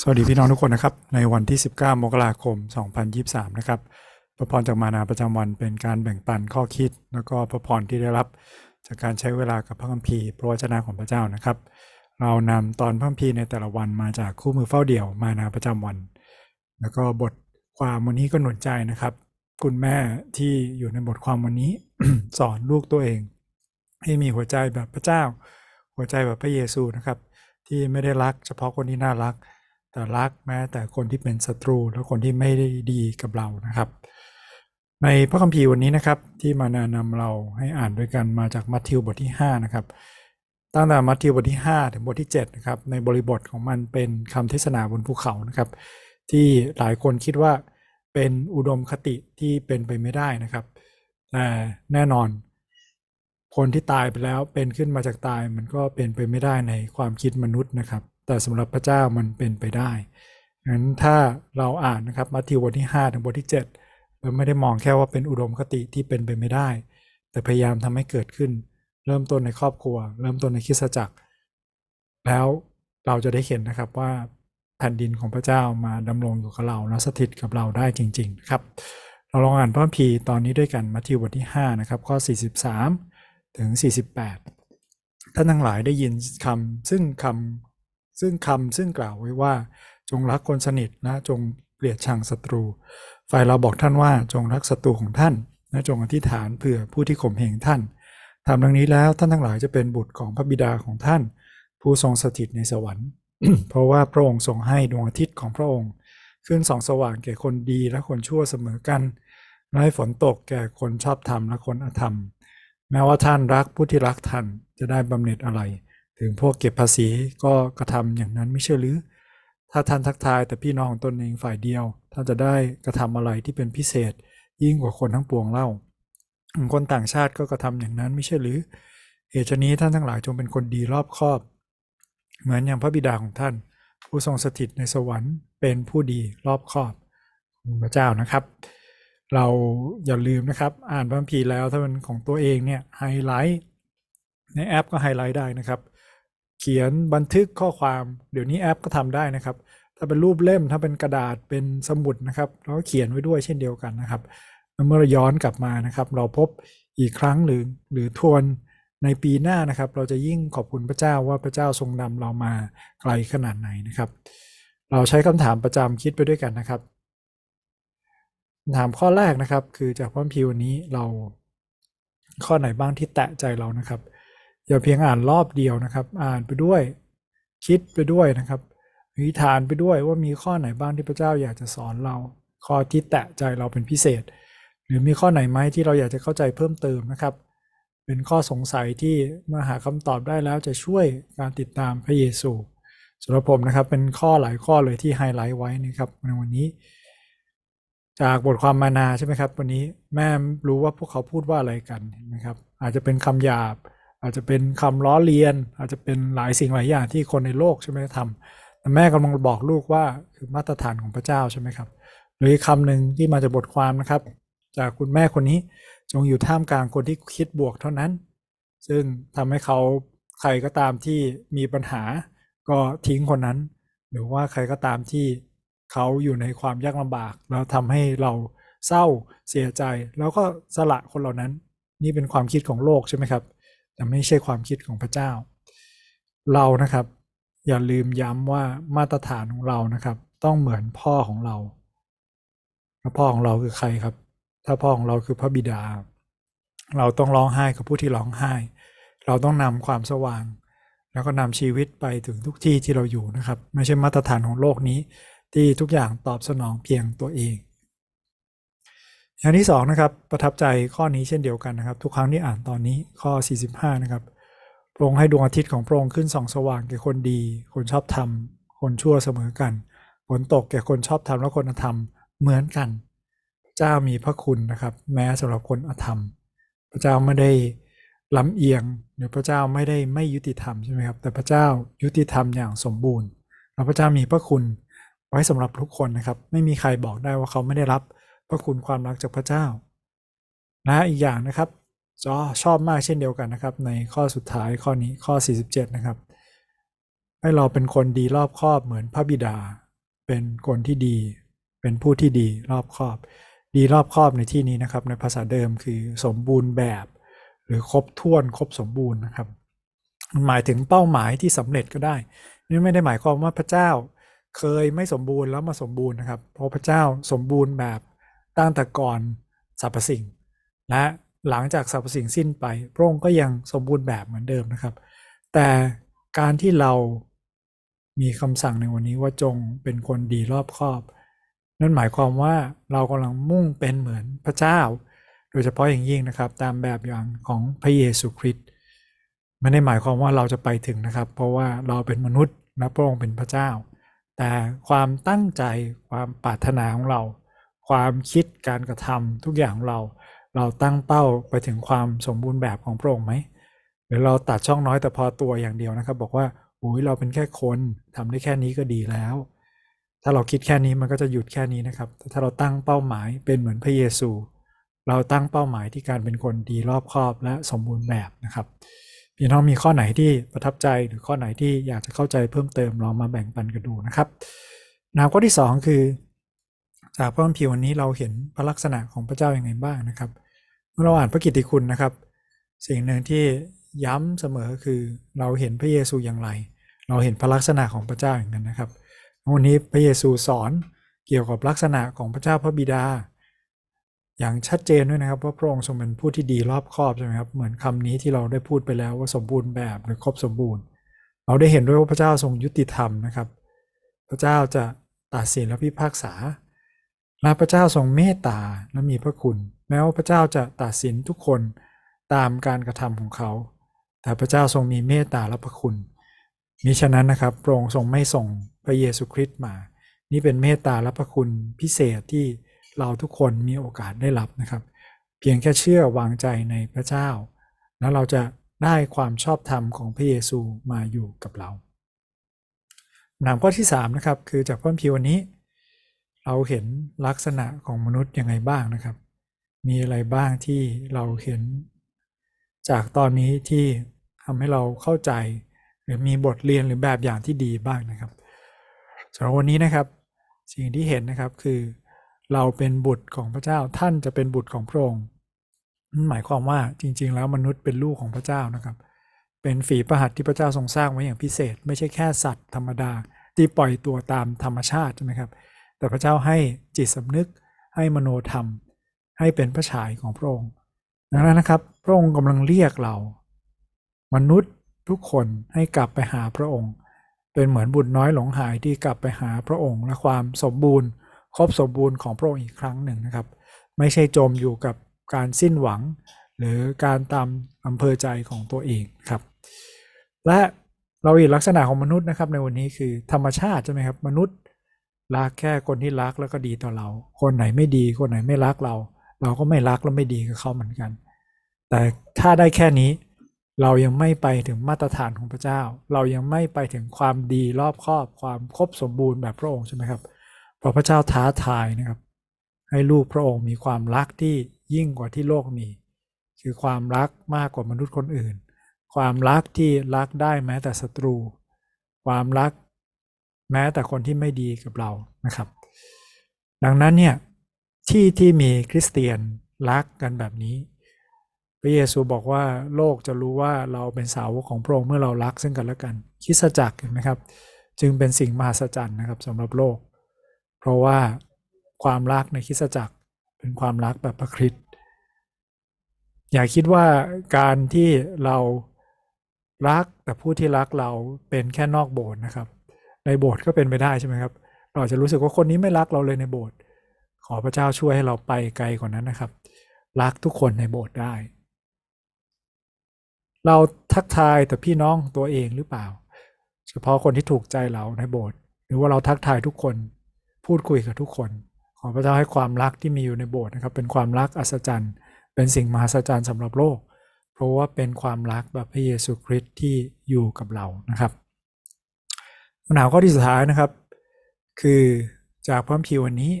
สวัสดีพี่น้องทุกคนนะครับ ในวันที่ 19 มกราคม 2023 นะครับพระพรจากมานาประจำวันเป็นการแบ่งปันข้อคิด แล้วก็พระพรที่ได้รับจากการใช้เวลากับพระคัมภีร์พระวจนะของพระเจ้านะครับ เรานำตอนพระคัมภีร์ในแต่ละวันมาจากคู่มือเฝ้าเดี่ยวมานาประจำวัน แล้วก็บทความวันนี้ก็หนุนใจนะครับ คุณแม่ที่อยู่ในบทความวันนี้ สอนลูกตัวเอง ให้มีหัวใจแบบพระเจ้า หัวใจแบบพระเยซูนะครับ ที่ไม่ได้รักเฉพาะคนที่น่ารัก แต่รักแม้แต่คนที่เป็นศัตรูและคนที่ไม่ได้ดีกับเรานะครับ ในพระคัมภีร์วันนี้นะครับที่มาแนะนำเราให้อ่านด้วยกันมาจากมัทธิวบทที่5นะครับตั้งแต่มัทธิวบทที่ 5 ถึงบทที่7นะครับในบริบทของมันเป็นคำเทศนาบนภูเขานะครับ ที่หลายคนคิดว่าเป็นอุดมคติที่เป็นไปไม่ได้นะครับแต่แน่นอน คนที่ตายไปแล้วเป็นขึ้นมาจากตายมันก็เป็นไปไม่ได้ในความคิดมนุษย์นะครับ แต่สำหรับพระเจ้ามันเป็นไปได้งั้นถ้าเราอ่านนะครับมัทธิวบทที่ 5 ถึงบทที่ 7 เราไม่ได้มองแค่ว่าเป็นอุดมคติที่เป็นไปไม่ได้ แต่พยายามทำให้เกิดขึ้น เริ่มต้นในครอบครัว เริ่มต้นในคริสตจักร แล้วเราจะได้เห็นนะครับว่าแผ่นดินของพระเจ้ามาดำรงอยู่กับเราและสถิตกับเราได้จริงๆนะครับ เราลองอ่านพระคัมภีร์ตอนนี้ด้วยกันมัทธิวบทที่ 5 นะครับ ข้อ 43 ถึง 48 ท่านทั้งหลายได้ยินคำซึ่งคำ ซึ่งคำซึ่งกล่าวไว้ว่า จงรักคนสนิทนะจงเกลียดชังศัตรู ฝ่ายเราบอกท่านว่าจงรักศัตรูของท่านและจงอธิษฐานเผื่อผู้ที่ข่มเหงท่านทำดังนี้แล้วท่านทั้งหลายจะเป็นบุตรของพระบิดาของท่าน ผู้ทรงสถิตในสวรรค์ เพราะว่าพระองค์ทรงให้ดวงอาทิตย์ของพระองค์ ขึ้นส่องสว่างแก่คนดีและคนชั่วเสมอกันและให้ฝนตกแก่คนชอบธรรมและคนอธรรม แม้ว่าท่านรักผู้ที่รักท่านจะได้บำเหน็จอะไร ถึงพวกเก็บภาษีก็กระทำอย่างนั้นไม่ใช่หรือ ถ้าท่านทักทายแต่พี่น้องของตนเองฝ่ายเดียว ท่านจะได้กระทำอะไรที่เป็นพิเศษ ยิ่งกว่าคนทั้งปวงเล่า คนต่างชาติก็กระทำอย่างนั้นไม่ใช่หรือเหตุฉนี้ท่านทั้งหลายจงเป็นคนดีรอบคอบ เหมือนอย่างพระบิดาของท่าน ผู้ทรงสถิตในสวรรค์เป็นผู้ดีรอบคอบพระเจ้านะครับ เราอย่าลืมนะครับ อ่านพระคัมภีร์แล้วถ้าเป็นของตัวเองเนี่ยไฮไลท์ในแอปก็ไฮไลท์ได้นะครับ เขียนบันทึกข้อความเดี๋ยวนี้แอปก็ทำได้นะครับ ถ้าเป็นรูปเล่มถ้าเป็นกระดาษเป็นสมุดนะครับเราก็เขียนไว้ด้วยเช่นเดียวกันนะครับ เมื่อเราย้อนกลับมานะครับ เราพบอีกครั้งหรือหรือทวนในปีหน้านะครับ เราจะยิ่งขอบคุณพระเจ้าว่าพระเจ้าทรงนำเรามาไกลขนาดไหนนะครับ เราใช้คำถามประจำคิดไปด้วยกันนะครับคำถามข้อแรกนะครับ คือจากพระคัมภีร์วันนี้เราข้อไหนบ้างที่แตะใจเรานะครับ อย่าเพียงอ่านรอบเดียวนะครับ อ่านไปด้วย คิดไปด้วยนะครับอธิษฐานไปด้วยว่ามีข้อไหนบ้างที่พระเจ้าอยากจะสอนเรา ข้อที่แตะใจเราเป็นพิเศษ หรือมีข้อไหนไหมที่เราอยากจะเข้าใจเพิ่มเติมนะครับ เป็นข้อสงสัยที่เมื่อหาคำตอบได้แล้วจะช่วยการติดตามพระเยซูสำหรับผมนะครับเป็นข้อหลายข้อเลยที่ไฮไลท์ไว้นะครับในวันนี้ จากบทความมานาใช่ไหมครับ วันนี้แม่รู้ว่าพวกเขาพูดว่าอะไรกันนะครับ อาจจะเป็นคำหยาบ อาจจะเป็นคำล้อเลียน อาจจะเป็นหลายสิ่งหลายอย่างที่คนในโลกใช่ไหมทำแต่แม่กำลังบอกลูกว่าคือมาตรฐานของพระเจ้าใช่ไหมครับ หรือคำหนึ่งที่มาจากบทความนะครับ จากคุณแม่คนนี้จงอยู่ท่ามกลางคนที่คิดบวกเท่านั้น ซึ่งทำให้เขาใครก็ตามที่มีปัญหาก็ทิ้งคนนั้น หรือว่าใครก็ตามที่เขาอยู่ในความยากลำบาก แล้วทำให้เราเศร้าเสียใจ แล้วก็สละคนเหล่านั้น นี่เป็นความคิดของโลกใช่ไหมครับ แต่ไม่ใช่ความคิดของพระเจ้า เรานะครับอย่าลืมย้ำว่ามาตรฐานของเรานะครับ ต้องเหมือนพ่อของเราพ่อของเราคือใครครับ ถ้าพ่อของเราคือพระบิดา เราต้องร้องไห้กับผู้ที่ร้องไห้ เราต้องนำความสว่าง แล้วก็นำชีวิตไปถึงทุกที่ที่เราอยู่นะครับ ไม่ใช่มาตรฐานของโลกนี้ ที่ทุกอย่างตอบสนองเพียงตัวเอง อย่างที่สองนะครับประทับใจข้อนี้เช่นเดียวกันนะครับ ทุกครั้งที่อ่านตอนนี้ข้อ 45 นะครับพระองค์ให้ดวงอาทิตย์ของพระองค์ขึ้นส่องสว่างแก่คนดี คนชอบธรรม คนชั่วเสมอกันฝนตกแก่คนชอบธรรมและคนอธรรมเหมือนกัน เจ้ามีพระคุณนะครับ แม้สำหรับคนอธรรม พระเจ้าไม่ได้ลำเอียง หรือพระเจ้าไม่ได้ไม่ยุติธรรมใช่ไหมครับแต่พระเจ้ายุติธรรมอย่างสมบูรณ์แล้วพระเจ้ามีพระคุณไว้สำหรับทุกคนนะครับ ไม่มีใครบอกได้ว่าเขาไม่ได้รับ พระคุณความรักจากพระเจ้า นะอีกอย่างนะครับจอชอบมากเช่นเดียวกันนะครับ ในข้อสุดท้ายข้อนี้ข้อ 47 นะครับ ให้เราเป็นคนดีรอบคอบเหมือนพระบิดา เป็นคนที่ดี เป็นผู้ที่ดีรอบคอบ ดีรอบคอบในที่นี้นะครับ ในภาษาเดิมคือสมบูรณ์แบบ หรือครบถ้วนครบสมบูรณ์นะครับหมายถึงเป้าหมายที่สำเร็จก็ได้นี่ไม่ได้หมายความว่าพระเจ้าเคยไม่สมบูรณ์แล้วมาสมบูรณ์นะครับ เพราะพระเจ้าสมบูรณ์แบบ ตั้งแต่ก่อนสรรพสิ่ง และหลังจากสรรพสิ่งสิ้นไปพระองค์ก็ยังสมบูรณ์แบบเหมือนเดิมนะครับ แต่การที่เรามีคำสั่งในวันนี้ว่าจงเป็นคนดีรอบคอบ นั่นหมายความว่าเรากำลังมุ่งเป็นเหมือนพระเจ้า โดยเฉพาะอย่างยิ่งนะครับ ตามแบบอย่างของพระเยซูคริสต์ไม่ได้หมายความว่าเราจะไปถึงนะครับ เพราะว่าเราเป็นมนุษย์นะพระองค์เป็นพระเจ้า แต่ความตั้งใจความปรารถนาของเรา ความคิดการกระทำทุกอย่างของเรา เราตั้งเป้าไปถึงความสมบูรณ์แบบของพระองค์ไหมหรือเราตัดช่องน้อยแต่พอตัวอย่างเดียวนะครับ บอกว่าโอ้ยเราเป็นแค่คนทำได้แค่นี้ก็ดีแล้ว ถ้าเราคิดแค่นี้มันก็จะหยุดแค่นี้นะครับถ้าเราตั้งเป้าหมายเป็นเหมือนพระเยซู เราตั้งเป้าหมายที่การเป็นคนดีรอบคอบและสมบูรณ์แบบนะครับพี่น้องมีข้อไหนที่ประทับใจหรือข้อไหนที่อยากจะเข้าใจเพิ่มเติมลองมาแบ่งปันกันดูนะครับแนวข้อที่ 2 คือ จากพระคัมภีร์วันนี้เราเห็นพระลักษณะของพระเจ้าอย่างไรบ้างนะครับ เมื่อเราอ่านพระกิตติคุณนะครับ สิ่งหนึ่งที่ย้ำเสมอคือเราเห็นพระเยซูอย่างไร เราเห็นพระลักษณะของพระเจ้าอย่างนั้นนะครับวันนี้พระเยซูสอนเกี่ยวกับลักษณะของพระเจ้าพระบิดา อย่างชัดเจนด้วยนะครับว่าพระองค์ทรงเป็นผู้ที่ดีรอบคอบใช่ไหมครับเหมือนคำนี้ที่เราได้พูดไปแล้วว่าสมบูรณ์แบบหรือครบสมบูรณ์ เราได้เห็นด้วยว่าพระเจ้าทรงยุติธรรมนะครับ พระเจ้าจะตัดสินและพิพากษา และพระเจ้าทรงเมตตาและมีพระคุณ แม้ว่าพระเจ้าจะตัดสินทุกคนตามการกระทำของเขา แต่พระเจ้าทรงมีเมตตาและพระคุณมิฉะนั้นนะครับพระองค์ทรงไม่ส่งพระเยซูคริสต์มา นี่เป็นเมตตาและพระคุณพิเศษที่เราทุกคนมีโอกาสได้รับนะครับ เพียงแค่เชื่อวางใจในพระเจ้า แล้วเราจะได้ความชอบธรรมของพระเยซูมาอยู่กับเราหนามข้อที่3นะครับคือจากพระคัมภีร์วันนี้ เราเห็นลักษณะของมนุษย์ยังไงบ้างนะครับ มีอะไรบ้างที่เราเห็น จากตอนนี้ที่ทำให้เราเข้าใจ หรือมีบทเรียนหรือแบบอย่างที่ดีบ้างนะครับสำหรับวันนี้นะครับสิ่งที่เห็นนะครับคือ เราเป็นบุตรของพระเจ้าท่านจะเป็นบุตรของพระองค์นั่นหมายความว่าจริง ๆ แล้วมนุษย์เป็นลูกของพระเจ้านะครับ เป็นฝีประหัตที่พระเจ้าทรงสร้างไว้อย่างพิเศษ ไม่ใช่แค่สัตว์ธรรมดาที่ปล่อยตัวตามธรรมชาติใช่ไหมครับ แต่พระเจ้าให้จิตสำนึก ให้มโนธรรม ให้เป็นพระฉายของพระองค์ดังนั้นนะครับ พระองค์กำลังเรียกเรา มนุษย์ทุกคนให้กลับไปหาพระองค์ เป็นเหมือนบุตรน้อยหลงหายที่กลับไปหาพระองค์ และความสมบูรณ์ ครบสมบูรณ์ของพระองค์อีกครั้งหนึ่งนะครับ ไม่ใช่จมอยู่กับการสิ้นหวัง หรือการตามอำเภอใจของตัวเองครับ และเราอีกลักษณะของมนุษย์นะครับในวันนี้คือธรรมชาติใช่ไหมครับมนุษย์ รักแค่คนที่รักแล้วก็ดีต่อเรา คนไหนไม่ดี คนไหนไม่รักเรา เราก็ไม่รักและไม่ดีกับเขาเหมือนกัน แต่ถ้าได้แค่นี้ เรายังไม่ไปถึงมาตรฐานของพระเจ้า เรายังไม่ไปถึงความดีรอบครอบความครบสมบูรณ์แบบพระองค์ใช่ไหมครับเพราะพระเจ้าท้าทายนะครับ ให้ลูกพระองค์มีความรักที่ยิ่งกว่าที่โลกมี คือความรักมากกว่ามนุษย์คนอื่น ความรักที่รักได้แม้แต่ศัตรู ความรัก แม้แต่คนที่ไม่ดีกับเรานะครับ ดังนั้นเนี่ยที่ที่มีคริสเตียนรักกันแบบนี้ พระเยซูบอกว่าโลกจะรู้ว่าเราเป็นสาวกของพระองค์เมื่อเรารักซึ่งกันและกันคิสจักรเห็นไหมครับ จึงเป็นสิ่งมหัศจรรย์นะครับสำหรับโลก เพราะว่าความรักในคิสจักรเป็นความรักแบบพระคริสต์อย่าคิดว่าการที่เรารักแต่ผู้ที่รักเราเป็นแค่นอกโบสถ์นะครับ ในโบสถ์ก็เป็นไปได้ใช่ไหมครับ เราจะรู้สึกว่าคนนี้ไม่รักเราเลยในโบสถ์ขอพระเจ้าช่วยให้เราไปไกลกว่านั้นนะครับ รักทุกคนในโบสถ์ได้ เราทักทายแต่พี่น้องตัวเองหรือเปล่า เฉพาะคนที่ถูกใจเราในโบสถ์หรือว่าเราทักทายทุกคนพูดคุยกับทุกคน ขอพระเจ้าให้ความรักที่มีอยู่ในโบสถ์นะครับ เป็นความรักอัศจรรย์ เป็นสิ่งมหัศจรรย์สำหรับโลก เพราะว่าเป็นความรักแบบพระเยซูคริสต์ที่อยู่กับเรานะครับ ปัญหาข้อที่สุดท้ายนะครับ คือจากพระคัมภีวันนี้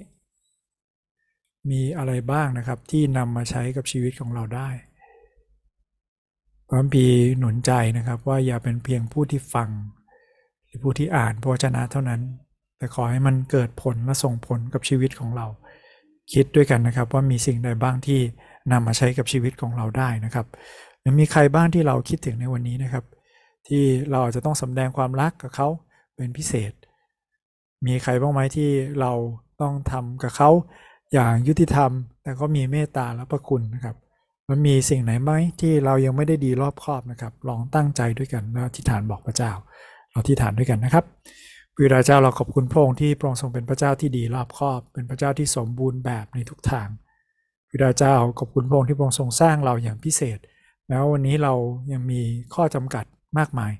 มีอะไรบ้างนะครับที่นำมาใช้กับชีวิตของเราได้พระคัมภีหนุนใจนะครับ ว่าอย่าเป็นเพียงผู้ที่ฟัง หรือผู้ที่อ่านพระวจนะเท่านั้น แต่ขอให้มันเกิดผลและส่งผลกับชีวิตของเรา คิดด้วยกันนะครับว่ามีสิ่งใดบ้างที่นำมาใช้กับชีวิตของเราได้นะครับหรือมีใครบ้างที่เราคิดถึงในวันนี้นะครับ ที่เราอาจจะต้องสำแดงความรักกับเขา เป็นพิเศษ มีใครบ้างไหมที่เราต้องทำกับเขาอย่างยุติธรรม แต่ก็มีเมตตาและพระคุณนะครับมันมีสิ่งไหนไหมที่เรายังไม่ได้ดีรอบครอบนะครับ ลองตั้งใจด้วยกันแล้วอธิษฐานบอกพระเจ้า เราอธิษฐานด้วยกันนะครับพระเจ้าเราขอบคุณพระองค์ที่พระองค์ทรงเป็นพระเจ้าที่ดีรอบครอบ เป็นพระเจ้าที่สมบูรณ์แบบในทุกทางพระเจ้าขอบคุณพระองค์ที่พระองค์ทรงสร้างเราอย่างพิเศษแม้ววันนี้เรายังมีข้อจำกัดมากมาย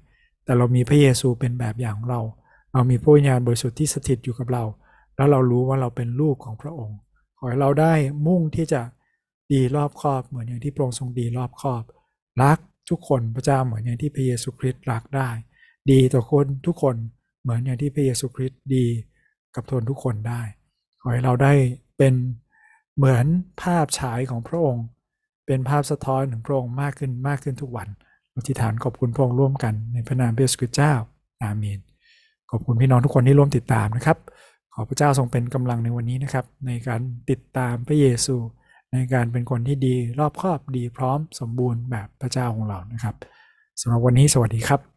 แต่เรามีพระเยซูเป็นแบบอย่างของเรา เรามีพระวิญญาณบริสุทธิ์ที่สถิตอยู่กับเรา แล้วเรารู้ว่าเราเป็นลูกของพระองค์ ขอให้เราได้มุ่งที่จะดีรอบครอบเหมือนอย่างที่พระองค์ทรงดีรอบครอบ รักทุกคนพระเจ้าเหมือนอย่างที่พระเยซูคริสต์รักได้ ดีต่อคนทุกคนเหมือนอย่างที่พระเยซูคริสต์ดีกับทนทุกคนได้ ขอให้เราได้เป็นเหมือนภาพฉายของพระองค์ เป็นภาพสะท้อนถึงพระองค์มากขึ้นมากขึ้นทุกวัน อธิษฐานขอบคุณพระองค์ร่วมกันในพระนามพระเยซูคริสต์เจ้า อาเมน ขอบคุณพี่น้องทุกคนที่ร่วมติดตามนะครับ ขอพระเจ้าทรงเป็นกำลังในวันนี้นะครับ ในการติดตามพระเยซู ในการเป็นคนที่ดีรอบครอบดีพร้อมสมบูรณ์แบบพระเจ้าของเรานะครับสำหรับวันนี้สวัสดีครับ